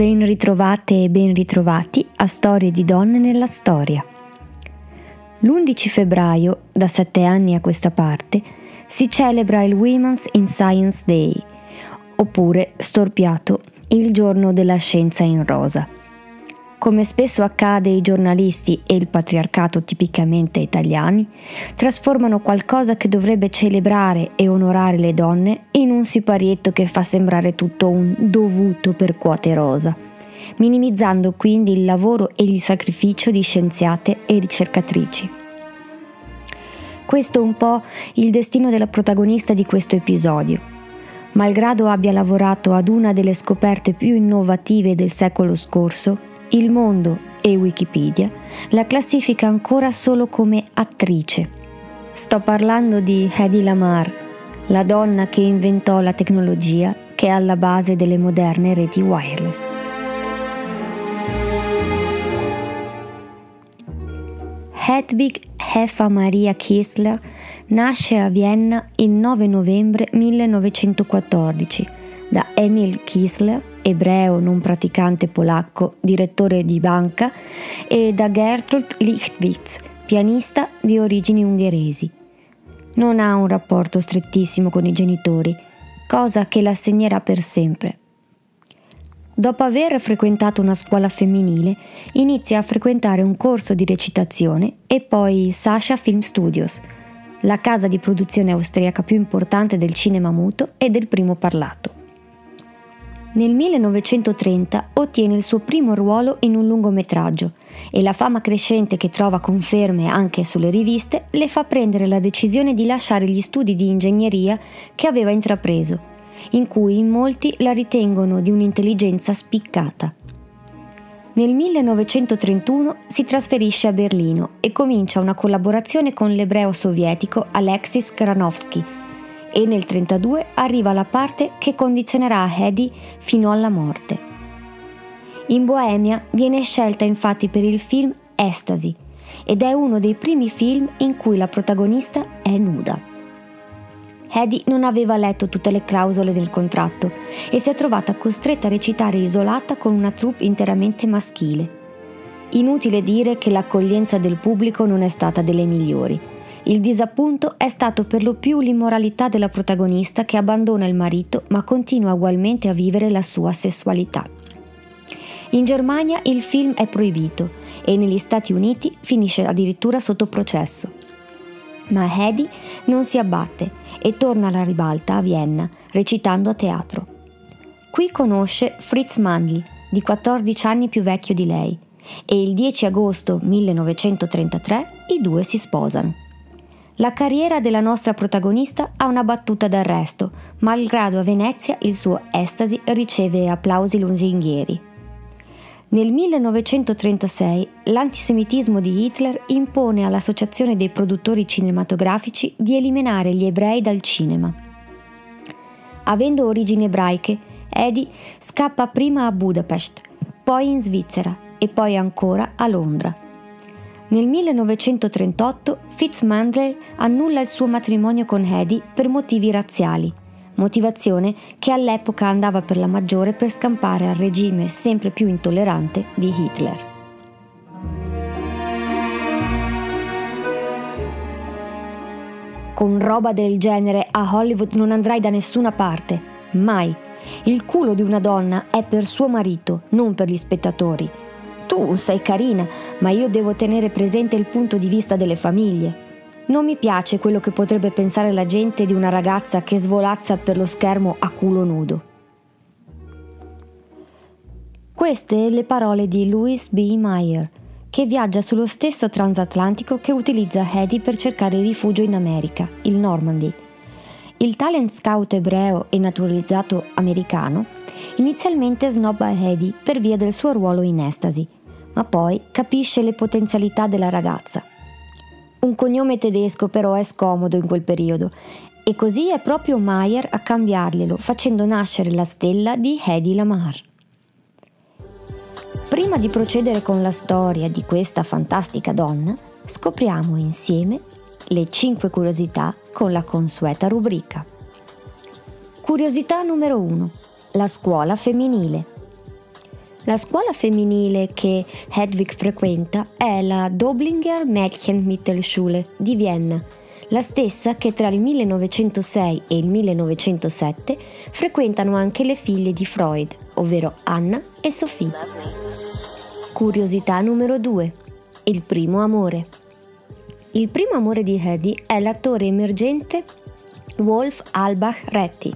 Ben ritrovate e ben ritrovati a Storie di donne nella storia. L'11 febbraio, da sette anni a questa parte, si celebra il Women's in Science Day, oppure, storpiato, il giorno della scienza in rosa. Come spesso accade, i giornalisti e il patriarcato tipicamente italiani trasformano qualcosa che dovrebbe celebrare e onorare le donne in un siparietto che fa sembrare tutto un dovuto per quote rosa, minimizzando quindi il lavoro e il sacrificio di scienziate e ricercatrici. Questo è un po' il destino della protagonista di questo episodio. Malgrado abbia lavorato ad una delle scoperte più innovative del secolo scorso, il Mondo e Wikipedia la classifica ancora solo come attrice. Sto parlando di Hedy Lamar, la donna che inventò la tecnologia che è alla base delle moderne reti wireless. Hedwig Heffa Maria Kissler nasce a Vienna il 9 novembre 1914 da Emil Kissler ebreo non praticante polacco, direttore di banca, e da Gertrud Lichtwitz, pianista di origini ungheresi. Non ha un rapporto strettissimo con i genitori, cosa che la segnerà per sempre. Dopo aver frequentato una scuola femminile, inizia a frequentare un corso di recitazione e poi Sasha Film Studios, la casa di produzione austriaca più importante del cinema muto e del primo parlato. Nel 1930 ottiene il suo primo ruolo in un lungometraggio e la fama crescente che trova conferme anche sulle riviste le fa prendere la decisione di lasciare gli studi di ingegneria che aveva intrapreso, in cui in molti la ritengono di un'intelligenza spiccata. Nel 1931 si trasferisce a Berlino e comincia una collaborazione con l'ebreo sovietico Alexis Granovsky e nel 1932 arriva la parte che condizionerà Hedy fino alla morte. In Boemia viene scelta infatti per il film Estasi ed è uno dei primi film in cui la protagonista è nuda. Hedy non aveva letto tutte le clausole del contratto e si è trovata costretta a recitare isolata con una troupe interamente maschile. Inutile dire che l'accoglienza del pubblico non è stata delle migliori il disappunto è stato per lo più l'immoralità della protagonista che abbandona il marito ma continua ugualmente a vivere la sua sessualità. In Germania il film è proibito e negli Stati Uniti finisce addirittura sotto processo. Ma Hedy non si abbatte e torna alla ribalta a Vienna, recitando a teatro. Qui conosce Fritz Mandl, di 14 anni più vecchio di lei, e il 10 agosto 1933 i due si sposano. La carriera della nostra protagonista ha una battuta d'arresto, malgrado a Venezia il suo Estasi riceve applausi lusinghieri. Nel 1936 l'antisemitismo di Hitler impone all'Associazione dei produttori cinematografici di eliminare gli ebrei dal cinema. Avendo origini ebraiche, Edi scappa prima a Budapest, poi in Svizzera e poi ancora a Londra nel 1938 Fitzmandley annulla il suo matrimonio con Hedy per motivi razziali, motivazione che all'epoca andava per la maggiore per scampare al regime sempre più intollerante di Hitler. Con roba del genere a Hollywood non andrai da nessuna parte, mai. Il culo di una donna è per suo marito, non per gli spettatori tu sei carina, ma io devo tenere presente il punto di vista delle famiglie. Non mi piace quello che potrebbe pensare la gente di una ragazza che svolazza per lo schermo a culo nudo. Queste le parole di Louis B. Meyer, che viaggia sullo stesso transatlantico che utilizza Hedy per cercare rifugio in America, il Normandy. Il talent scout ebreo e naturalizzato americano inizialmente snobba Hedy per via del suo ruolo in Estasi, ma poi capisce le potenzialità della ragazza. Un cognome tedesco però è scomodo in quel periodo e così è proprio Mayer a cambiarglielo, facendo nascere la stella di Hedy Lamar. Prima di procedere con la storia di questa fantastica donna, scopriamo insieme le 5 curiosità con la consueta rubrica. Curiosità numero 1. La scuola femminile. La scuola femminile che Hedwig frequenta è la Doblinger Mädchenmittelschule di Vienna, la stessa che tra il 1906 e il 1907 frequentano anche le figlie di Freud, ovvero Anna e Sophie. Curiosità numero 2. Il primo amore. Il primo amore di Hedy è l'attore emergente Wolf Albach Retti,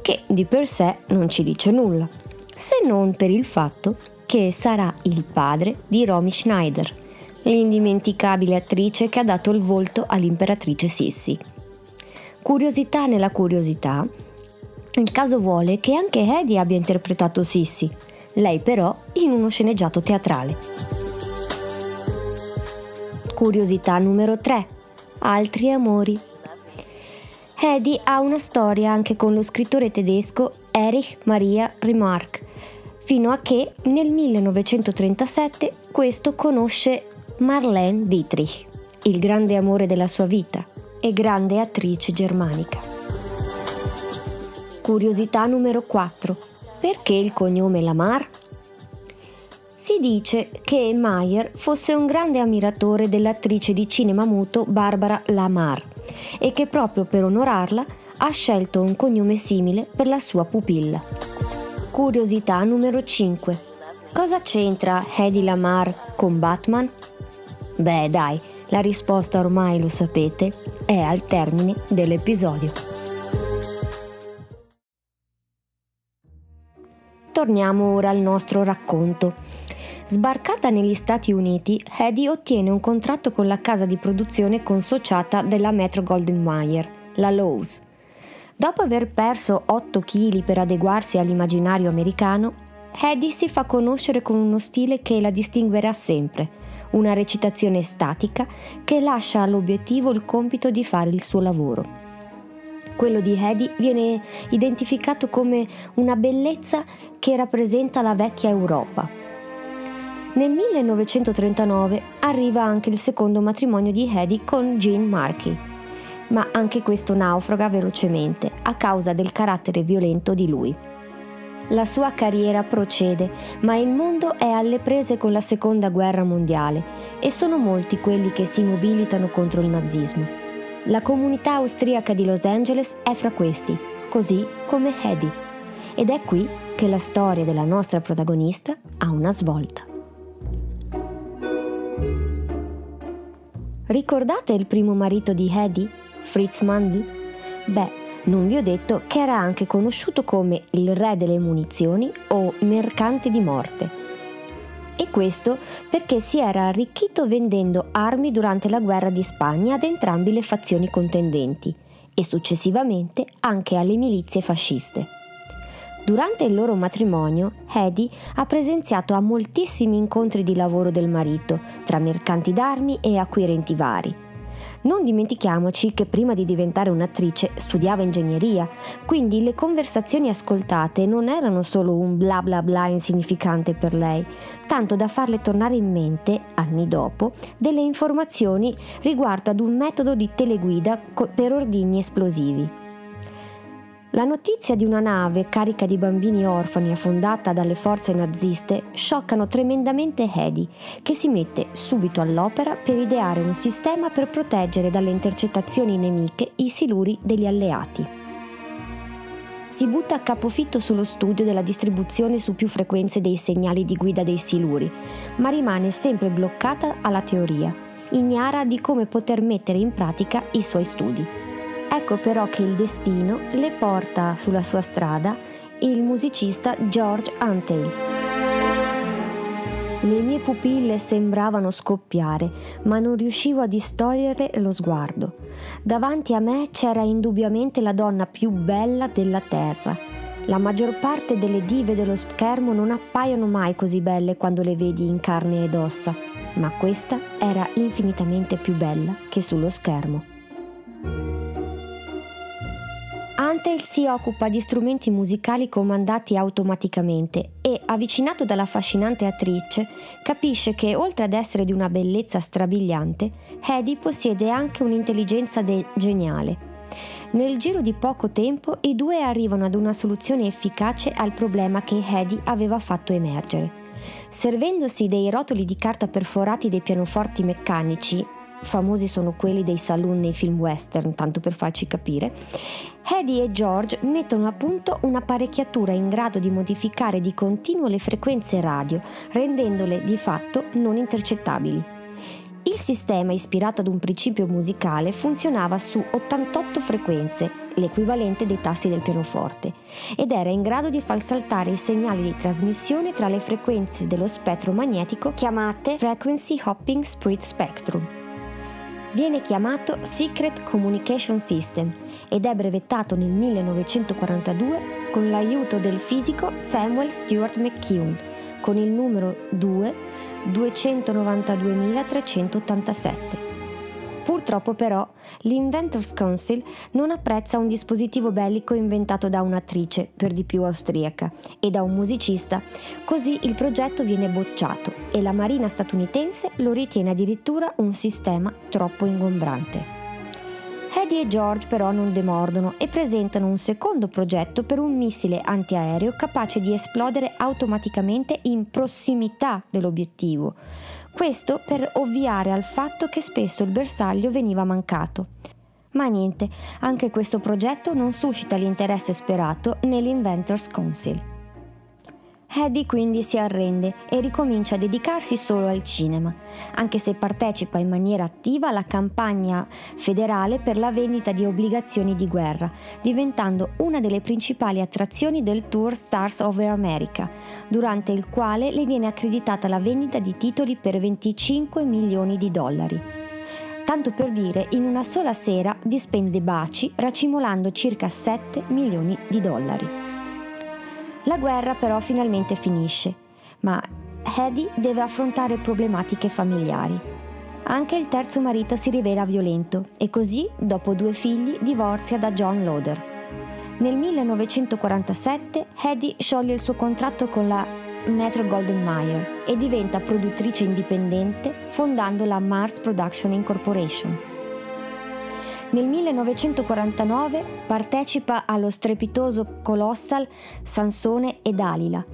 che di per sé non ci dice nulla se non per il fatto che sarà il padre di Romy Schneider, l'indimenticabile attrice che ha dato il volto all'imperatrice Sissi. Curiosità nella curiosità, il caso vuole che anche Hedy abbia interpretato Sissi, lei però in uno sceneggiato teatrale. Curiosità numero 3. Altri amori. Hedy ha una storia anche con lo scrittore tedesco Erich Maria Remarque, fino a che nel 1937 questo conosce Marlene Dietrich, il grande amore della sua vita e grande attrice germanica. Curiosità numero 4. Perché il cognome Lamar? Si dice che Mayer fosse un grande ammiratore dell'attrice di cinema muto Barbara Lamar e che proprio per onorarla ha scelto un cognome simile per la sua pupilla. Curiosità numero 5. Cosa c'entra Hedy Lamar con Batman? Beh dai, la risposta ormai lo sapete, è al termine dell'episodio. Torniamo ora al nostro racconto. Sbarcata negli Stati Uniti, Hedy ottiene un contratto con la casa di produzione consociata della Metro Golden Mayer, la Lowe's Dopo aver perso 8 kg per adeguarsi all'immaginario americano, Hedy si fa conoscere con uno stile che la distinguerà sempre, una recitazione statica che lascia all'obiettivo il compito di fare il suo lavoro. Quello di Hedy viene identificato come una bellezza che rappresenta la vecchia Europa. Nel 1939 arriva anche il secondo matrimonio di Hedy con Jean Markey ma anche questo naufraga velocemente a causa del carattere violento di lui. La sua carriera procede, ma il mondo è alle prese con la seconda guerra mondiale e sono molti quelli che si mobilitano contro il nazismo. La comunità austriaca di Los Angeles è fra questi, così come Hedy. Ed è qui che la storia della nostra protagonista ha una svolta. Ricordate il primo marito di Hedy? Fritz Mandl? Beh, non vi ho detto che era anche conosciuto come il re delle munizioni o mercante di morte. E questo perché si era arricchito vendendo armi durante la guerra di Spagna ad entrambi le fazioni contendenti e successivamente anche alle milizie fasciste. Durante il loro matrimonio, Hedy ha presenziato a moltissimi incontri di lavoro del marito, tra mercanti d'armi e acquirenti vari, non dimentichiamoci che prima di diventare un'attrice studiava ingegneria, quindi le conversazioni ascoltate non erano solo un bla bla bla insignificante per lei, tanto da farle tornare in mente, anni dopo, delle informazioni riguardo ad un metodo di teleguida per ordigni esplosivi. La notizia di una nave carica di bambini orfani affondata dalle forze naziste scioccano tremendamente Hedy, che si mette subito all'opera per ideare un sistema per proteggere dalle intercettazioni nemiche i siluri degli alleati. Si butta a capofitto sullo studio della distribuzione su più frequenze dei segnali di guida dei siluri, ma rimane sempre bloccata alla teoria, ignara di come poter mettere in pratica i suoi studi. Ecco però che il destino le porta sulla sua strada il musicista George Antheil. Le mie pupille sembravano scoppiare, ma non riuscivo a distogliere lo sguardo. Davanti a me c'era indubbiamente la donna più bella della terra. La maggior parte delle dive dello schermo non appaiono mai così belle quando le vedi in carne ed ossa, ma questa era infinitamente più bella che sullo schermo. Antel si occupa di strumenti musicali comandati automaticamente e, avvicinato dalla affascinante attrice, capisce che, oltre ad essere di una bellezza strabiliante, Hedy possiede anche un'intelligenza de- geniale. Nel giro di poco tempo i due arrivano ad una soluzione efficace al problema che Hedy aveva fatto emergere. Servendosi dei rotoli di carta perforati dei pianoforti meccanici, famosi sono quelli dei saloon nei film western, tanto per farci capire, Hedy e George mettono a punto un'apparecchiatura in grado di modificare di continuo le frequenze radio, rendendole di fatto non intercettabili. Il sistema, ispirato ad un principio musicale, funzionava su 88 frequenze, l'equivalente dei tasti del pianoforte, ed era in grado di far saltare i segnali di trasmissione tra le frequenze dello spettro magnetico chiamate Frequency Hopping Split Spectrum. Viene chiamato Secret Communication System ed è brevettato nel 1942 con l'aiuto del fisico Samuel Stuart McCune con il numero 2 292.387. Purtroppo però l'Inventors Council non apprezza un dispositivo bellico inventato da un'attrice, per di più austriaca, e da un musicista, così il progetto viene bocciato e la Marina statunitense lo ritiene addirittura un sistema troppo ingombrante. Eddie e George però non demordono e presentano un secondo progetto per un missile antiaereo capace di esplodere automaticamente in prossimità dell'obiettivo. Questo per ovviare al fatto che spesso il bersaglio veniva mancato. Ma niente, anche questo progetto non suscita l'interesse sperato nell'Inventors Council. Eddie quindi si arrende e ricomincia a dedicarsi solo al cinema, anche se partecipa in maniera attiva alla campagna federale per la vendita di obbligazioni di guerra, diventando una delle principali attrazioni del tour Stars Over America, durante il quale le viene accreditata la vendita di titoli per 25 milioni di dollari. Tanto per dire, in una sola sera dispende baci racimolando circa 7 milioni di dollari. La guerra però finalmente finisce, ma Hedy deve affrontare problematiche familiari. Anche il terzo marito si rivela violento e così, dopo due figli, divorzia da John Loder. Nel 1947 Hedy scioglie il suo contratto con la Metro Golden Mayer e diventa produttrice indipendente fondando la Mars Production Incorporation. Nel 1949 partecipa allo strepitoso Colossal Sansone e Dalila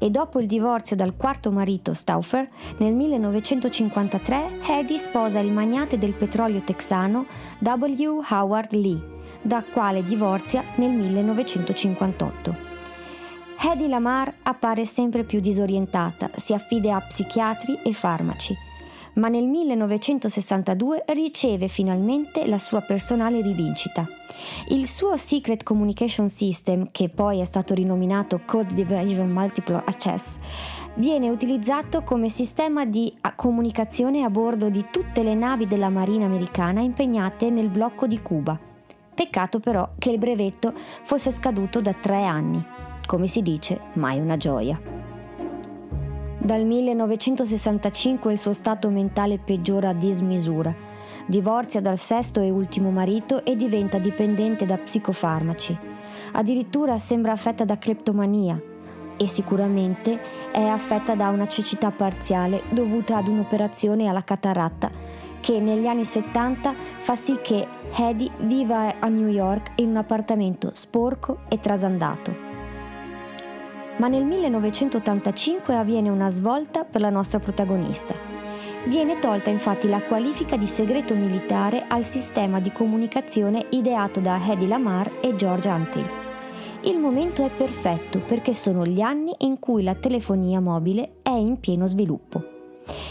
e dopo il divorzio dal quarto marito Stauffer, nel 1953 Hedy sposa il magnate del petrolio texano W. Howard Lee, da quale divorzia nel 1958. Hedy Lamar appare sempre più disorientata, si affida a psichiatri e farmaci ma nel 1962 riceve finalmente la sua personale rivincita. Il suo Secret Communication System, che poi è stato rinominato Code Division Multiple Access, viene utilizzato come sistema di comunicazione a bordo di tutte le navi della Marina americana impegnate nel blocco di Cuba. Peccato però che il brevetto fosse scaduto da tre anni. Come si dice, mai una gioia. Dal 1965 il suo stato mentale peggiora a dismisura. Divorzia dal sesto e ultimo marito e diventa dipendente da psicofarmaci. Addirittura sembra affetta da cleptomania e sicuramente è affetta da una cecità parziale dovuta ad un'operazione alla cataratta che negli anni 70 fa sì che Hedy viva a New York in un appartamento sporco e trasandato ma nel 1985 avviene una svolta per la nostra protagonista. Viene tolta infatti la qualifica di segreto militare al sistema di comunicazione ideato da Hedy Lamar e George Antil. Il momento è perfetto perché sono gli anni in cui la telefonia mobile è in pieno sviluppo.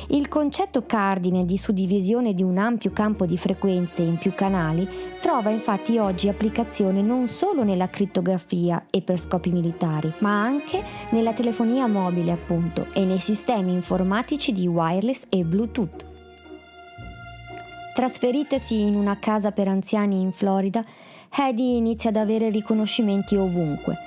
Il concetto cardine di suddivisione di un ampio campo di frequenze in più canali trova infatti oggi applicazione non solo nella crittografia e per scopi militari, ma anche nella telefonia mobile appunto e nei sistemi informatici di wireless e Bluetooth. Trasferitesi in una casa per anziani in Florida, Hedy inizia ad avere riconoscimenti ovunque.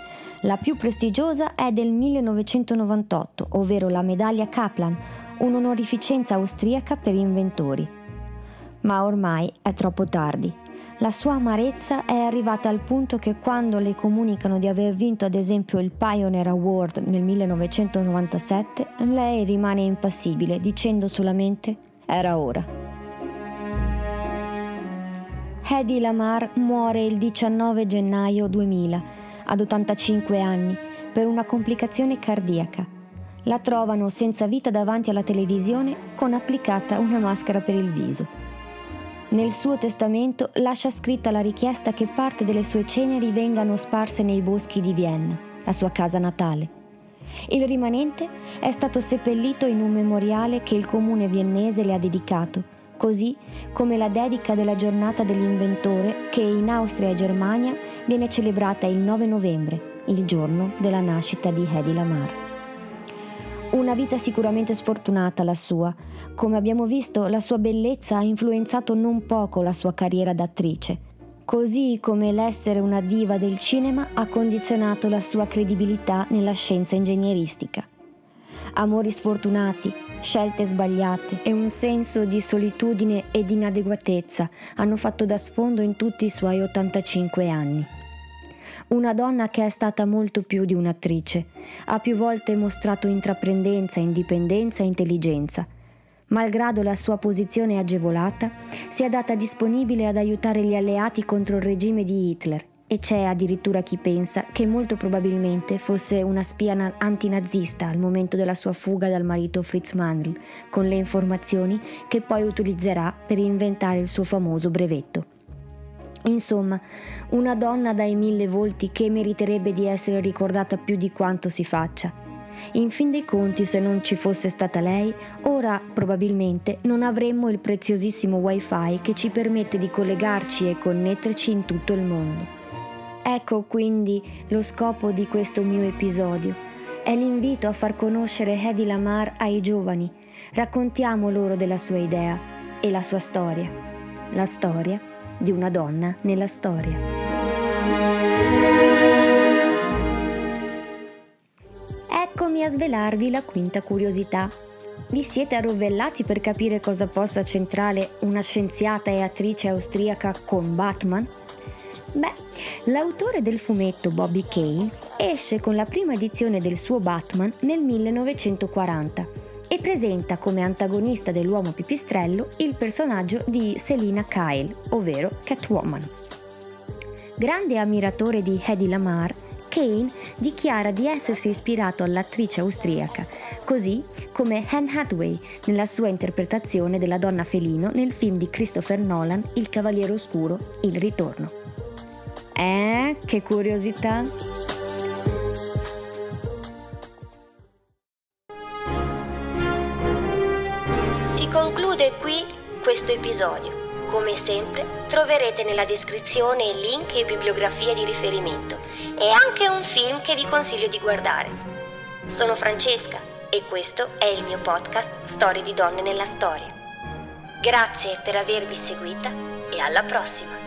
La più prestigiosa è del 1998, ovvero la medaglia Kaplan, un'onorificenza austriaca per inventori. Ma ormai è troppo tardi. La sua amarezza è arrivata al punto che quando le comunicano di aver vinto ad esempio il Pioneer Award nel 1997, lei rimane impassibile dicendo solamente era ora. Hedy Lamar muore il 19 gennaio 2000, ad 85 anni, per una complicazione cardiaca. La trovano senza vita davanti alla televisione con applicata una maschera per il viso. Nel suo testamento lascia scritta la richiesta che parte delle sue ceneri vengano sparse nei boschi di Vienna, la sua casa natale. Il rimanente è stato seppellito in un memoriale che il comune viennese le ha dedicato così come la dedica della giornata dell'inventore che in Austria e Germania viene celebrata il 9 novembre, il giorno della nascita di Hedy Lamar. Una vita sicuramente sfortunata la sua. Come abbiamo visto, la sua bellezza ha influenzato non poco la sua carriera d'attrice, così come l'essere una diva del cinema ha condizionato la sua credibilità nella scienza ingegneristica. Amori sfortunati, Scelte sbagliate e un senso di solitudine e di inadeguatezza hanno fatto da sfondo in tutti i suoi 85 anni. Una donna che è stata molto più di un'attrice, ha più volte mostrato intraprendenza, indipendenza e intelligenza. Malgrado la sua posizione agevolata, si è data disponibile ad aiutare gli alleati contro il regime di Hitler e c'è addirittura chi pensa che molto probabilmente fosse una spia antinazista al momento della sua fuga dal marito Fritz Mandl, con le informazioni che poi utilizzerà per inventare il suo famoso brevetto. Insomma, una donna dai mille volti che meriterebbe di essere ricordata più di quanto si faccia. In fin dei conti, se non ci fosse stata lei, ora probabilmente non avremmo il preziosissimo wifi che ci permette di collegarci e connetterci in tutto il mondo. Ecco quindi lo scopo di questo mio episodio. È l'invito a far conoscere Hedy Lamar ai giovani. Raccontiamo loro della sua idea e la sua storia. La storia di una donna nella storia. Eccomi a svelarvi la quinta curiosità. Vi siete arrovellati per capire cosa possa centrare una scienziata e attrice austriaca con Batman? Beh, l'autore del fumetto Bobby Kane esce con la prima edizione del suo Batman nel 1940 e presenta come antagonista dell'uomo pipistrello il personaggio di Selina Kyle, ovvero Catwoman. Grande ammiratore di Hedy Lamar, Kane dichiara di essersi ispirato all'attrice austriaca, così come Anne Hathaway nella sua interpretazione della donna felino nel film di Christopher Nolan Il Cavaliere Oscuro, Il Ritorno. Eh, che curiosità! Si conclude qui questo episodio. Come sempre troverete nella descrizione link e bibliografie di riferimento e anche un film che vi consiglio di guardare. Sono Francesca e questo è il mio podcast Storie di donne nella storia. Grazie per avermi seguita e alla prossima!